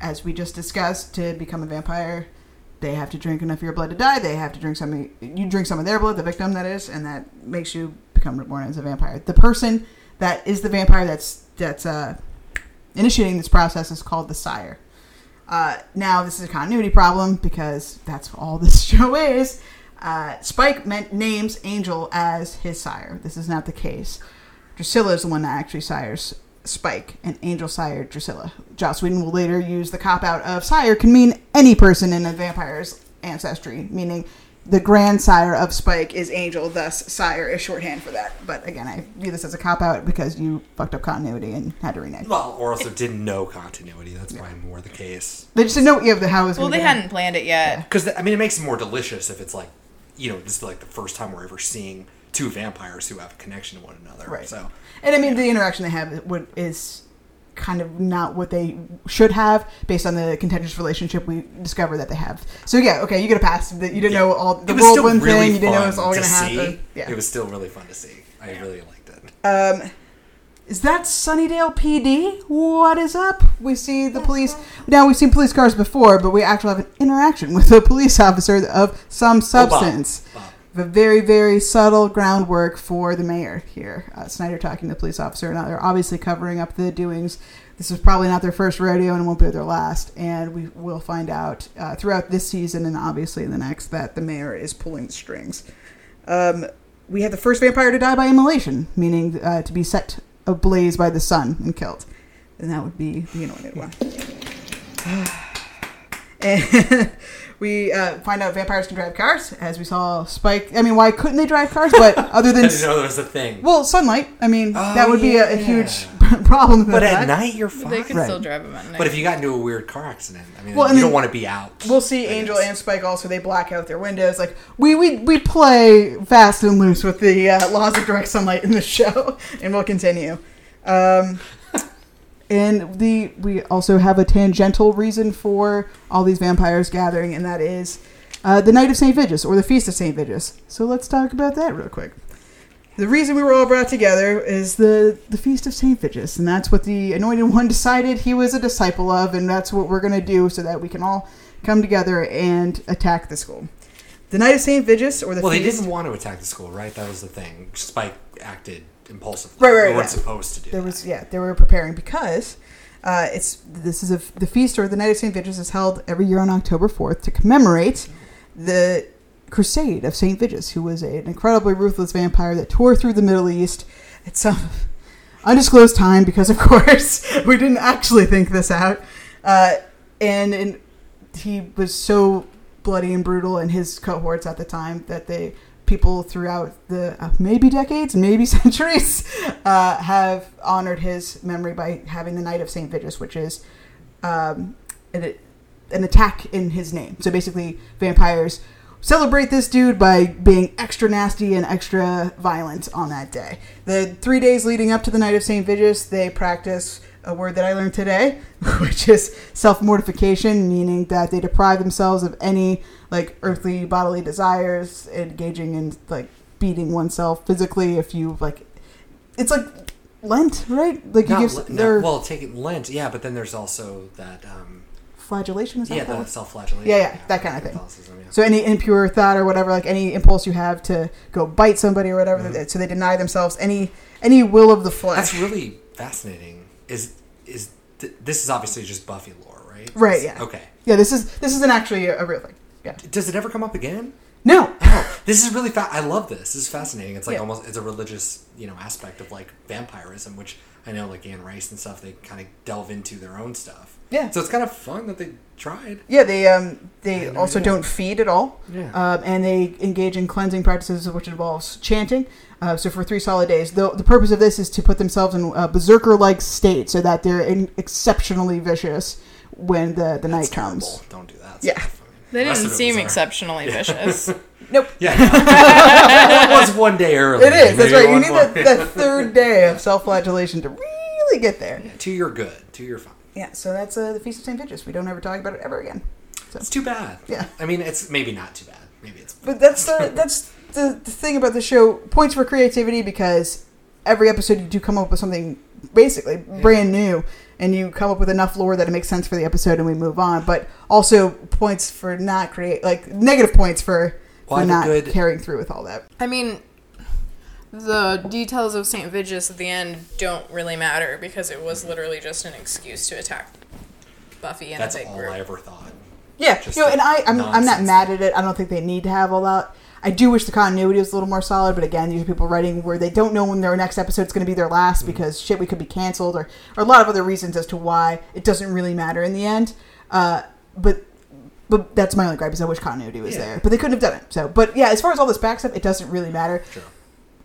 as we just discussed, to become a vampire, they have to drink enough of your blood to die. They have to drink some. You drink some of their blood, the victim that is, and that makes you become reborn as a vampire. The person that is the vampire that's that's uh, initiating this process is called the sire. Uh, now this is a continuity problem because that's all this show is. Uh, Spike meant names Angel as his sire. This is not the case. Drusilla is the one that actually sires Spike, and Angel Sire Drusilla. Joss Whedon will later use the cop out of sire can mean any person in a vampire's ancestry, meaning the grandsire of Spike is Angel, thus sire is shorthand for that. But again, I view this as a cop out because you fucked up continuity and had to rename.
Well, or also didn't know continuity. That's probably more the case.
They just didn't know yeah, the how it was
Well, they hadn't planned it yet.
Because I mean, it makes it more delicious if it's like, you know, this is like the first time we're ever seeing two vampires who have a connection to one another.
Right.
So
And I mean, the interaction they have is kind of not what they should have based on the contentious relationship we discover that they have. So yeah, okay, you get a pass. That you didn't know all the
it was still
whirlwind
really
thing. You didn't know it was
fun
all
to
going to
see.
happen. Yeah.
It was still really fun to see. I really liked it.
Um, is that Sunnydale PD? What is up? We see the police. Now we've seen police cars before, but we actually have an interaction with a police officer of some substance. The very, very subtle groundwork for the mayor here. Uh, Snyder talking to the police officer. Now they're obviously covering up the doings. This is probably not their first rodeo and it won't be their last. And we will find out uh, throughout this season and obviously in the next that the mayor is pulling the strings. Um, we had the first vampire to die by immolation, meaning uh, to be set ablaze by the sun and killed. And that would be the anointed one. and we uh, find out vampires can drive cars, as we saw Spike. I mean, why couldn't they drive cars? But other than
I
than
didn't know there was a thing.
well, sunlight. I mean, that
Oh,
would be a, a
yeah.
huge problem.
But at
that.
night, you're fine.
They could
Right.
still drive them at night.
But if you got into a weird car accident, I mean,
Well,
you
and
don't want to be out.
We'll see
I
Angel
guess.
and Spike also. They black out their windows. Like we we, we play fast and loose with the uh, laws of direct sunlight in the show, and we'll continue. Um, and the we also have a tangential reason for all these vampires gathering, and that is uh, the night of Saint Vitus or the feast of Saint Vitus. So let's talk about that real quick. the reason we were all brought together is the the feast of Saint Vitus, and that's what the Anointed One decided he was a disciple of, and that's what we're gonna do so that we can all come together and attack the school. The night of Saint Vitus, or the
Well, they
feast,
didn't want to attack the school, right? That was the thing. Spike acted impulsively.
Right, right,
They
right,
weren't
yeah.
supposed to do
there
that.
was yeah they were preparing because uh, it's this is a the feast or the night of Saint Vitus is held every year on October fourth to commemorate the crusade of Saint Vitus, who was an incredibly ruthless vampire that tore through the Middle East at some undisclosed time because of course we didn't actually think this out, uh, and and he was so bloody and brutal and his cohorts at the time that they people throughout the uh, maybe decades maybe centuries uh, have honored his memory by having the night of saint vitus which is um, an, an attack in his name. So basically vampires celebrate this dude by being extra nasty and extra violent on that day. The three days leading up to the night of saint vitus they practice a word that I learned today, which is self mortification, meaning that they deprive themselves of any like earthly bodily desires, engaging in like beating oneself physically. If you like, it's like Lent, right? Like you
Not
give
no,
their
well, take it Lent, yeah, but then there's also that. Um,
flagellation. Is that
yeah, the self-flagellation.
Yeah, yeah, that kind of thing.
Yeah.
So any impure thought or whatever, like any impulse you have to go bite somebody or whatever,
Mm-hmm.
so they deny themselves any any will of the flesh.
That's really fascinating. Is is th- this is obviously just Buffy lore, right?
right. Yeah.
Okay.
Yeah. This is this isn't actually a, a real thing. Yeah.
Does it ever come up again?
No.
Oh, this is really fa- I love this. This is fascinating. It's like
Yeah.
almost it's a religious, you know, aspect of like vampirism, which I know like Anne Rice and stuff. They kind of delve into their own stuff.
Yeah.
So it's kind of fun that they tried.
Yeah, they um they
no
also
idea.
don't feed at all.
Yeah.
Um, and they engage in cleansing practices, which involves chanting. Uh, so for three solid days, the the purpose of this is to put themselves in a berserker-like state, so that they're in exceptionally vicious when the the night comes.
Don't do that.
Yeah.
They didn't
of
seem
was alright.
exceptionally vicious.
Nope.
Yeah. it was one day early.
It is. That's right. You need
more.
that, that third day of self-flagellation to really get there.
Two you're good. Two you're fine.
Yeah. So that's uh, the Feast of Saint Vitus. We don't ever talk about it ever again. So.
It's too bad.
Yeah.
I mean, it's maybe not too bad. Maybe it's.
But that's the that's the, the thing about the show. Points for creativity because every episode you do come up with something basically brand new, and you come up with enough lore that it makes sense for the episode, and we move on. But also points for not create like negative points for
Well,
for not
good-
carrying through with all that.
I mean, the details of St. Vitus at the end don't really matter because it was literally just an excuse to attack Buffy and
That's
a big
all
group.
I ever thought.
Yeah,
Just
you know, and I I'm, I'm not
nonsense.
mad at it. I don't think they need to have all that. I do wish the continuity was a little more solid, but again, these are people writing where they don't know when their next episode's going to be their last
Mm-hmm.
because shit, we could be canceled, or, or a lot of other reasons as to why it doesn't really matter in the end. Uh, but but that's my only gripe is I wish continuity was
Yeah.
there, but they couldn't have done it. So, but yeah, as far as all this back stuff, it doesn't really matter.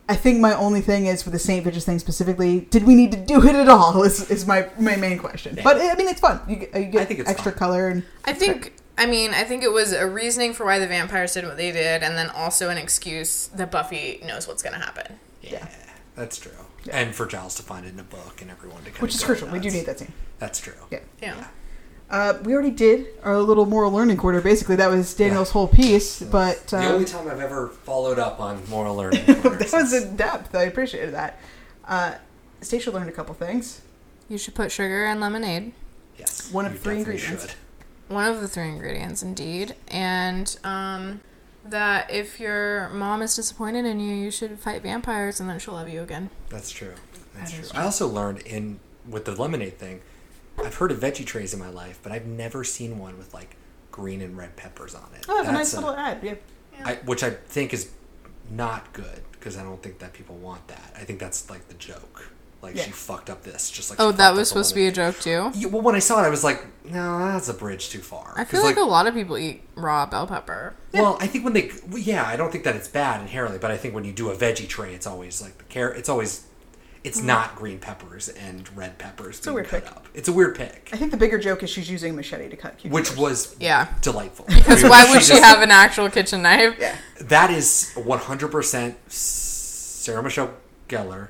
I think my only thing is for the Saint Vitus thing specifically, did we need to do it at all? Is, is my my main question.
Yeah.
But I mean, it's fun. You get, you get
think it's
extra color and
I think. I mean, I think it was a reasoning for why the vampires did what they did, and then also an excuse that Buffy knows what's going to happen.
Yeah, that's true. And for Giles to find it in a book and everyone to kind
which
of
is
go
crucial. We do need that scene.
That's true.
Yeah.
Yeah.
Uh, we already did our little moral learning quarter. Basically, that was Daniel's whole piece. But
The
uh,
only time I've ever followed up on moral learning.
that was in depth. I appreciated that. Uh, Stacia learned a couple things.
You should put sugar in lemonade.
Yes.
One of
you
three ingredients.
should.
One of the three ingredients, indeed. And um, that if your mom is disappointed in you, you should fight vampires and then she'll love you again.
That's true. That's
That
true.
is
I also learned in with the lemonade thing. I've heard of veggie trays in my life, but I've never seen one with like green and red peppers on it.
Oh, that's a nice
That's
little ad. Yeah.
I, which I think is not good because I don't think that people want that. I think that's like the joke. Like
Yeah.
she fucked up this, just like
Oh, that was supposed to be a joke too?
Yeah, well, when I saw it, I was like, no, that's a bridge too far.
I feel like, a lot of people eat raw bell pepper.
Well, I think when they, well, yeah, I don't think that it's bad inherently, but I think when you do a veggie tray, it's always like the carrot. It's always, it's
Mhm.
not green peppers and red peppers.
a
being
weird
cut
pick.
up. It's a weird pick,
I think the bigger joke is she's using a machete to cut cucumbers.
which was
Yeah.
delightful.
Because why would she
just-
have an actual kitchen knife?
Yeah.
That is one hundred percent Sarah Michelle Gellar.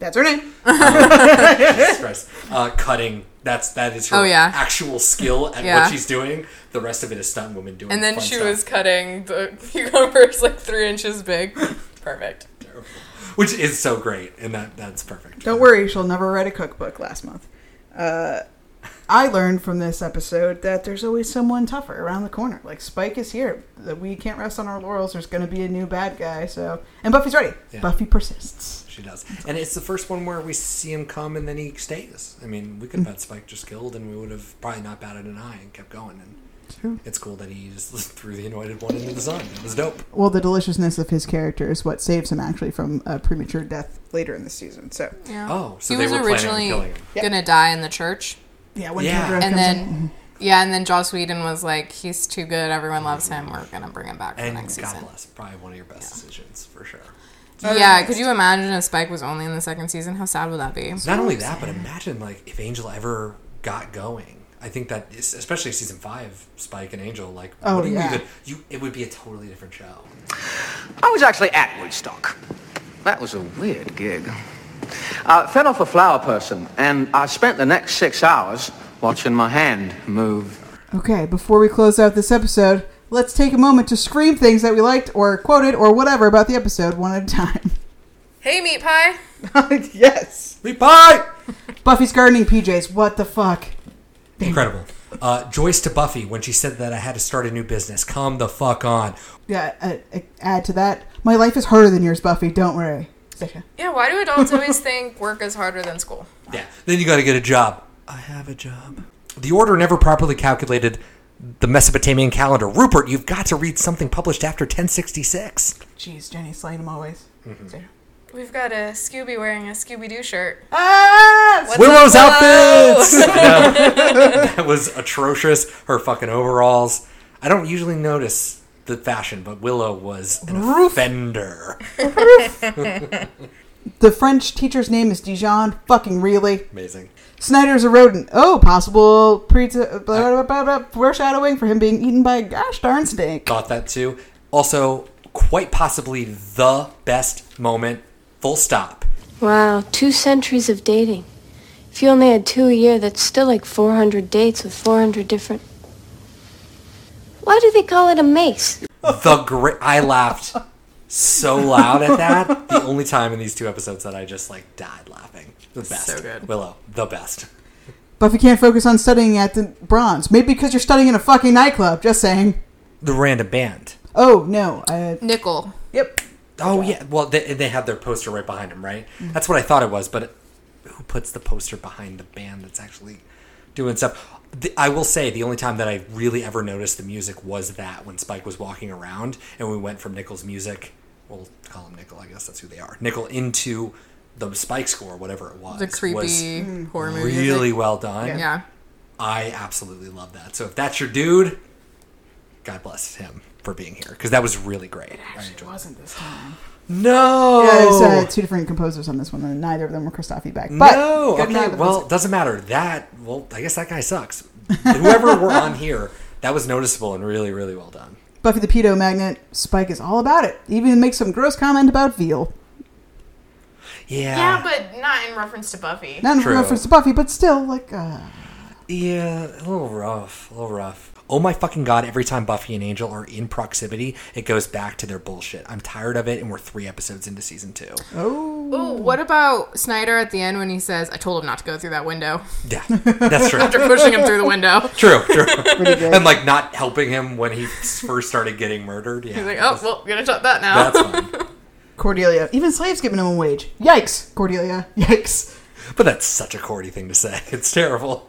That's her name.
Uh, Jesus Christ. Uh, cutting. That's that is her
Oh, yeah.
actual skill at
Yeah.
what she's doing. The rest of it is stunt woman doing.
And then
fun
she
stuff.
was cutting the cucumbers like three inches big. Perfect.
Which is so great, and that that's perfect.
Don't worry, she'll never write a cookbook last month. Uh, I learned from this episode that there's always someone tougher around the corner. Like Spike is here. That we can't rest on our laurels. There's going to be a new bad guy. So, and Buffy's ready.
Yeah.
Buffy persists.
She does, and it's the first one where we see him come and then he stays. I mean, we could have had Spike just killed, and we would have probably not batted an eye and kept going. And. It's cool that he just threw the anointed one into the sun. It was dope.
Well, the deliciousness of his character is what saves him actually from a premature death later in the season. So,
Yeah.
Oh, so
he
they
was
were
originally gonna die in the church.
yeah, when
Yeah.
Kendra
and
comes
then
in-
yeah, and then Joss Whedon was like, "He's too good. Everyone loves him. We're gonna bring him back for
And
the next
God
season."
bless, probably one of your best decisions for sure.
Yeah, could you imagine if Spike was only in the second season? How sad would that be?
Not only that, but imagine like if Angel ever got going. I think that especially season five, Spike and Angel, like
Oh,
what do you
yeah.
even you it would be a totally different show.
I was actually at Woodstock. That was a weird gig. I fed off a flower person, and I spent the next six hours watching my hand move.
Okay, before we close out this episode, let's take a moment to scream things that we liked or quoted or whatever about the episode one at a time.
Hey, meat pie.
yes.
Meat pie.
Buffy's gardening PJs. What the fuck?
Incredible. Uh, Joyce to Buffy when she said that I had to start a new business. Come the fuck on.
Yeah, uh, uh, add to that. My life is harder than yours, Buffy. Don't worry. Stacia.
Yeah, why do adults always think work is harder than school?
Yeah. Then you got to get a job. I have a job. The order never properly calculated the Mesopotamian calendar. Rupert, you've got to read something published after 1066.
Jeez, Jenny slaying him always. Stacia.
We've got a Scooby wearing a Scooby Doo shirt.
Ah!
What's
Willow's
up,
outfits. I know. that was atrocious. Her fucking overalls. I don't usually notice the fashion, but Willow was an offender.
The French teacher's name is Dijon. Fucking really.
Amazing.
Snyder's a rodent. Oh, possible pre blah, blah, blah, blah, foreshadowing for him being eaten by a gosh darn snake.
Thought that too. Also, quite possibly the best moment. Full stop.
Wow, two centuries of dating. If you only had two a year, that's still like 400 dates with 400 different. Why do they call it a mace?
The great. I laughed so loud at that. The only time in these two episodes that I just like died laughing. The best.
So good.
Willow, the best.
Buffy can't focus on studying at the Bronze. Maybe because you're studying in a fucking nightclub. Just saying.
The random band.
Oh no. I,
Nickel.
yep.
Oh yeah, well they they have their poster right behind him, right? Mm-hmm. That's what I thought it was, but it, who puts the poster behind the band that's actually doing stuff? The, I will say the only time that I really ever noticed the music was that when Spike was walking around and we went from Nickel's music, we'll call him Nickel, I guess that's who they are, Nickel into the Spike score, whatever it was.
The creepy
was mm.
horror movie.
really
music.
well done.
Yeah.
I absolutely love that. So if that's your dude, God bless him for being here because that was really great. I
It wasn't this time.
No.
Yeah, there's uh, two different composers on this one, and neither of them were Christophe Beck. But
no. Okay. Well,
this.
doesn't matter. That. Well, I guess that guy sucks. Whoever were on here, that was noticeable and really, really well done.
Buffy the Pedo Magnet, Spike is all about it. Even makes some gross comment about veal.
Yeah.
Yeah, but not in reference to Buffy.
Not in
True.
reference to Buffy, but still, like, uh,
Yeah, a little rough. A little rough. Oh my fucking god, every time Buffy and Angel are in proximity, it goes back to their bullshit. I'm tired of it, and we're three episodes into season two.
oh.
Ooh, what about Snyder at the end when he says, I told him not to go through that window?
Yeah, that's true.
After pushing him through the window.
True, true. And like not helping him when he first started getting murdered. Yeah,
He's like, oh, well, gonna shut that now.
that's fine.
Cordelia. Even slaves get minimum wage. Yikes, Cordelia. Yikes.
But that's such a cordy thing to say. It's terrible.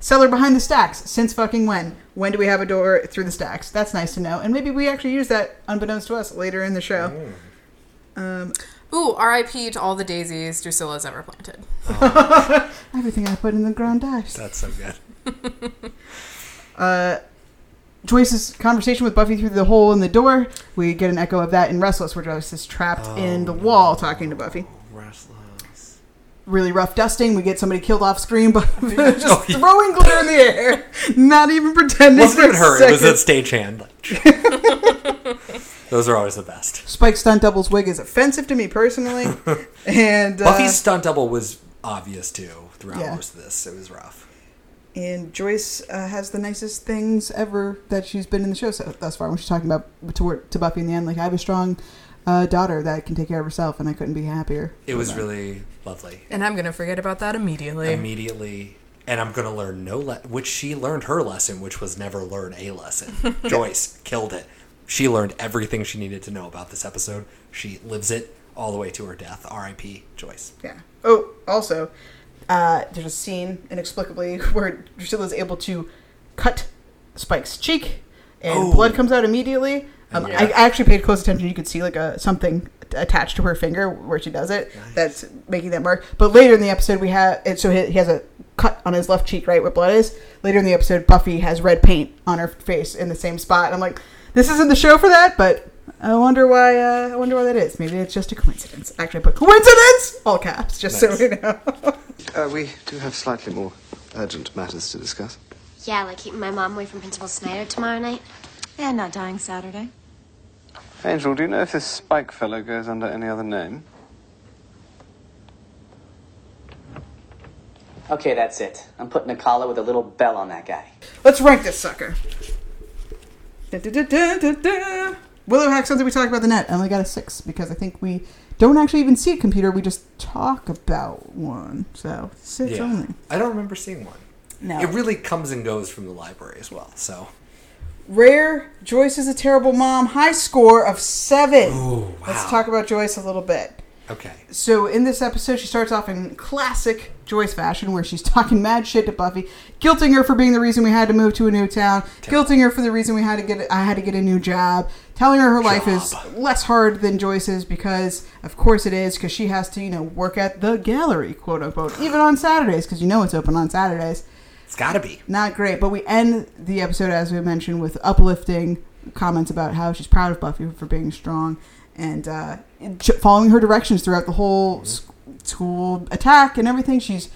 Cellar behind the stacks. Since fucking when? When do we have a door through the stacks? That's nice to know. And maybe we actually use that unbeknownst to us later in the show. Um,
Ooh, RIP to all the daisies Drusilla's ever planted.
everything I put in the ground dies.
That's so good.
Uh, Joyce's conversation with Buffy through the hole in the door. We get an echo of that in Restless, where Joyce is trapped in the wall talking to Buffy.
Restless.
Really rough dusting. We get somebody killed off screen, but just
Oh, yeah.
throwing glitter in the air, not even pretending.
Wasn't
for
even
a
her. It was a
second.
stagehand. Those are always the best.
Spike stunt double's wig is offensive to me personally, and uh,
Buffy's stunt double was obvious too throughout
Yeah.
most of this. It was rough.
And Joyce uh, has the nicest things ever that she's been in the show so, thus far. When she's talking about to, to Buffy in the end, like I have a strong uh, daughter that can take care of herself, and I couldn't be happier.
It was really lovely.
And I'm gonna forget about that immediately.
Immediately, and I'm gonna learn no le- which she learned her lesson, which was never learn a lesson. Joyce killed it. She learned everything she needed to know about this episode. She lives it all the way to her death. R.I.P. Joyce.
Yeah. Oh, also, uh, there's a scene inexplicably where Drusilla is able to cut Spike's cheek, and
Oh.
blood comes out immediately. Um,
Yeah.
I, I actually paid close attention. You could see like a something attached to her finger where she does it. That's making that mark. But later in the episode, we have it. So he, he has a cut on his left cheek, right where blood is. Later in the episode, Buffy has red paint on her face in the same spot. I'm like, this isn't the show for that, but. I wonder why. Uh, I wonder why that is. Maybe it's just a coincidence. Actually, I put coincidence all caps just so we know.
Uh, we do have slightly more urgent matters to discuss.
Yeah, like keeping my mom away from Principal Snyder tomorrow night. And not dying Saturday.
Angel, do you know if this Spike fellow goes under any other name?
Okay, that's it. I'm putting a collar with a little bell on that guy.
Let's rank this sucker. Da, da, da, da, da, da. Willow Hack Sons that we talked about the net. I only got a six because I think we don't actually even see a computer. We just talk about one. So six
Yeah.
only.
I don't remember seeing one.
No.
It really comes and goes from the library as well. So
Rare. Joyce is a terrible mom. High score of seven.
Ooh,
Let's talk about Joyce a little bit.
okay.
So in this episode, she starts off in classic Joyce fashion, where she's talking mad shit to Buffy, guilting her for being the reason we had to move to a new town, guilting her for the reason we had to get I had to get a new job, telling her her life is less hard than Joyce's because, of course, it is because she has to you know work at the gallery, quote unquote, even on Saturdays because you know it's open on Saturdays.
It's gotta be.
Not great, but we end the episode as we mentioned with uplifting comments about how she's proud of Buffy for being strong and uh, following her directions throughout the whole s- school attack and everything. She's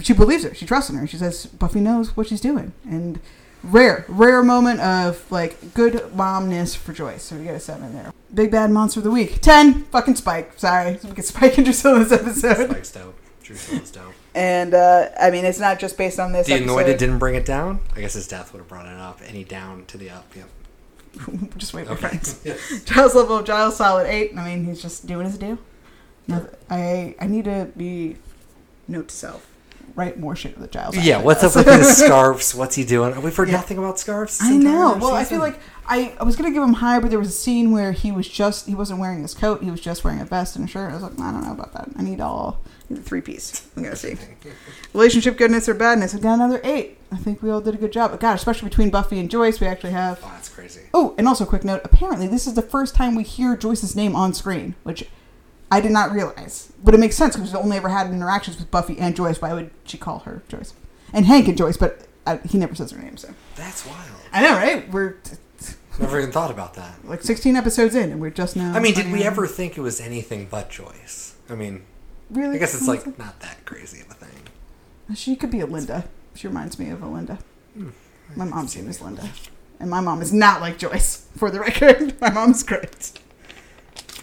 she believes her. She trusts in her. She says Buffy knows what she's doing. And rare, rare moment of like good momness for Joyce. So we get a seven there. Big bad monster of the week. Ten. Fucking Spike. Sorry, we get Spike and Drusilla this episode.
Spike's dope. Drusilla's dope.
And uh, I mean, it's not just based on this.
The anointed
episode.
didn't bring it down. I guess his death would have brought it up. Any down to the up. Yep.
just wait for
Okay. Yes.
Giles level of Giles solid eight. I mean, he's just doing his due. No, I I need to be note to self. Write more shit with the Giles.
Yeah, what's up with his scarves? What's he doing? We've heard
Yeah.
nothing about scarves.
I know. Well, I feel like I, I was gonna give him high, but there was a scene where he was just he wasn't wearing his coat. He was just wearing a vest and a shirt. I was like, I don't know about that. I need all I need three piece. I'm gonna see. Relationship goodness or badness. I got another eight. I think we all did a good job. But God, especially between Buffy and Joyce, we actually have.
Oh, that's crazy.
Oh, and also, quick note. Apparently, this is the first time we hear Joyce's name on screen, which I did not realize. But it makes sense because we've only ever had interactions with Buffy and Joyce. Why would she call her Joyce? And Hank and Joyce, but I, he never says her name. So
That's wild.
I know, right? We're
Never even thought about that.
like 16 episodes in, and we're just now.
I mean, did we
out.
ever think it was anything but Joyce? I mean,
Really?
I guess it's like not that crazy of a thing.
She could be a Linda. She reminds me of a Linda.
Hmm.
My mom's name is Linda. And my mom is not like Joyce, for the record. My mom's great.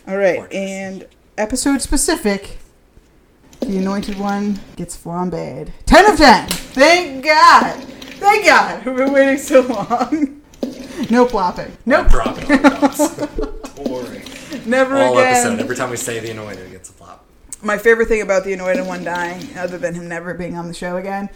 All right, and episode specific. The anointed one gets flambéed. 10 of 10! Thank God! Thank God! We've been waiting so long. No flopping. No
dropping all the
Never
All
again.
episode. Every time we say the anointed, it gets a flop.
my favorite thing about the anointed one dying, other than him never being on the show again,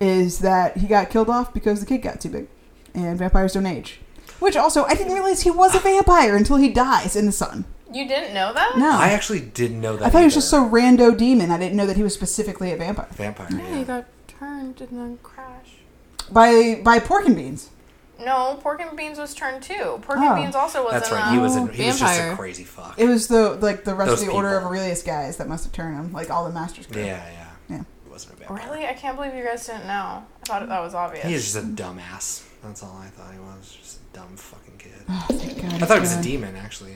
is that he got killed off because the kid got too big, and vampires don't age. Which also, I didn't realize he was a vampire until he dies in the sun.
You didn't know that?
No,
I actually didn't know that.
I thought he was
either.
just a rando demon. I didn't know that he was specifically a vampire.
vampire.
Yeah, he got turned and then crashed.
By by pork and beans.
No, Pork and Beans was turned too. Pork
Oh.
and Beans also was
That's
an,
right. He was.
uh,
An, he was just a crazy fuck.
It was the like the rest
Those
of the Order of. Aurelius guys that must have turned him, like all the Masters.
Yeah, yeah.
Yeah.
He wasn't a vampire.
Really? I can't believe you guys didn't know. I thought that was obvious.
He was just a dumbass. That's all I thought he was. Just a dumb fucking kid.
Oh, thank God
I thought he was a demon, actually.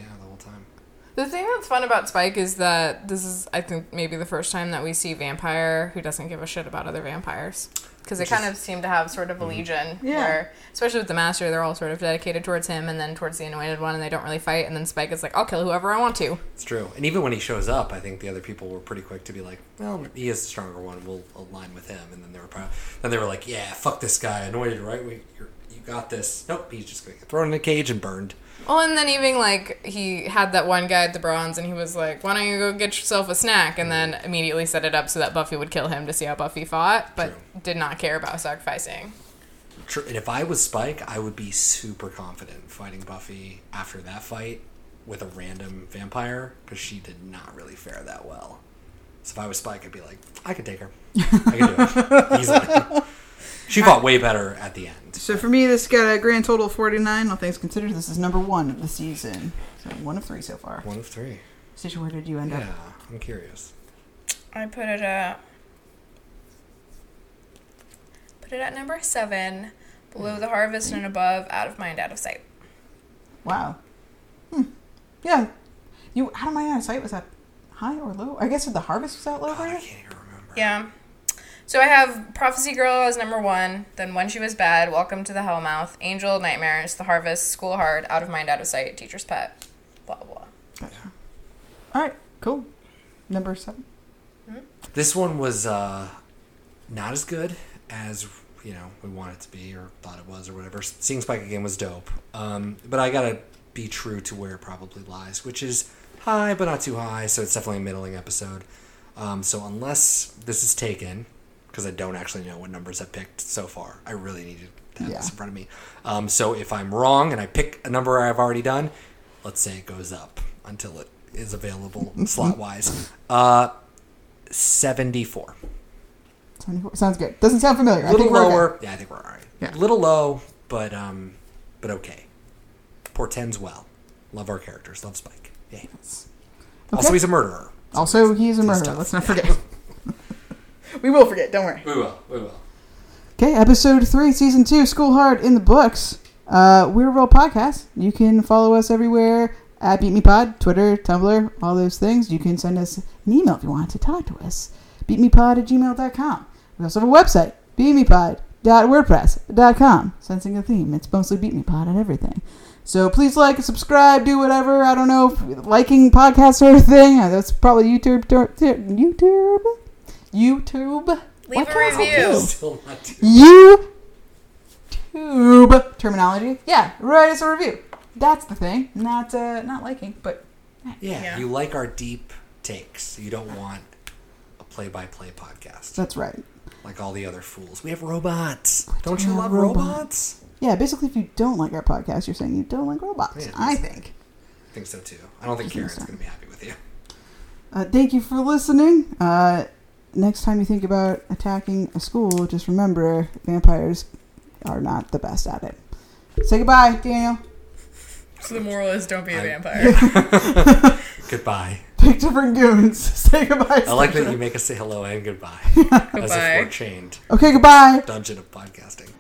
Yeah, the whole time.
The thing that's fun about Spike is that this is, I think, maybe the first time that we see vampire who doesn't give a shit about other vampires. because they kind
is-
of seem to have sort of a
Mhm.
legion
Yeah.
where especially with the master they're all sort of dedicated towards him and then towards the anointed one and they don't really fight and then spike is like i'll kill whoever i want to
It's true. And even when he shows up, I think the other people were pretty quick to be like, "Well, he is the stronger one. We'll align with him." And then they were proud. Then they were like, "Yeah, fuck this guy, anointed, right? We, you're, you got this." Nope, he's just gonna get thrown in a cage and burned.
Well and then even like he had that one guy at the bronze and he was like why don't you go get yourself a snack and then immediately set it up so that buffy would kill him to see how buffy fought but did not care about sacrificing
True. And if I was Spike, I would be super confident fighting Buffy after that fight with a random vampire because she did not really fare that well. So if I was Spike, I'd be like, I could take her. I could do it easily. She fought way better at the end.
So for me, this got a grand total of 49. All things considered, this is number one of the season. So one of three so far.
One of three.
Stacia, where did you end up?
Yeah,
up?
I'm curious.
I put it at put it at number seven, below the harvest and above, out of mind, out of sight.
Wow. Hmm. Yeah. You out of my out of sight was that high or low? I guess the harvest was that low for you.
Yeah. So I have Prophecy Girl as number one, then When She Was Bad, Welcome to the Hellmouth, Angel, Nightmares, The Harvest, School Hard, Out of Mind, Out of Sight, Teacher's Pet, blah blah. blah.
All right. Cool. Number seven.
This one was uh, not as good as you know we wanted it to be or thought it was or whatever. Seeing Spike again was dope, um, but I gotta be true to where it probably lies, which is high but not too high. So it's definitely a middling episode. Um, so unless this is taken, because I don't actually know what numbers I've picked so far, I really need to have this in front of me. Um, so if I'm wrong and I pick a number I've already done, let's say it goes up until it is available slot wise. Uh, 74.
74. Sounds good. Doesn't sound familiar.
A little
think we're okay.
lower. Yeah, I think we're all right.
Yeah.
A little low, but um, but okay. Portends well. Love our characters. Love Spike. Yay. Also, he's a murderer.
Also, he's a murderer. Let's not forget. We will forget. Don't worry.
We will. We will.
Okay, episode three, season two, School Hard in the books. Uh, we're a real podcast. You can follow us everywhere at Beep Me Pod, Twitter, Tumblr, all those things. You can send us an email if you want to talk to us. BeepMePod at gmail.com. We also have a website, beepmepod.wordpress.com. Sensing a theme. It's mostly Beep Me Pod and everything. So please like, subscribe, do whatever. I don't know, if liking podcasts or thing. That's probably YouTube. tur- tur- YouTube? YouTube?
Leave
What
a
can I help
review.
you?
Still not
YouTube terminology. Yeah, write us a review. That's the thing. Not uh, not liking, but
Yeah, you like our deep takes. You don't want a play-by-play podcast.
that's right.
Like all the other fools. We have robots. Don't you
have
love
robots.
robots?
Yeah, basically, if you don't like our podcast, you're saying you don't like robots.
Yeah,
I
basically.
think.
I think so too. I don't think Karen's going to be happy with you.
Uh, thank you for listening. Uh, next time you think about attacking a school, just remember vampires are not the best at it. Say goodbye, Daniel.
So the moral is don't be a
I-
vampire.
Goodbye.
Pick different goons. Say goodbye.
I like that you make us say hello and goodbye. As if we're chained.
Okay, goodbye.
Dungeon of podcasting.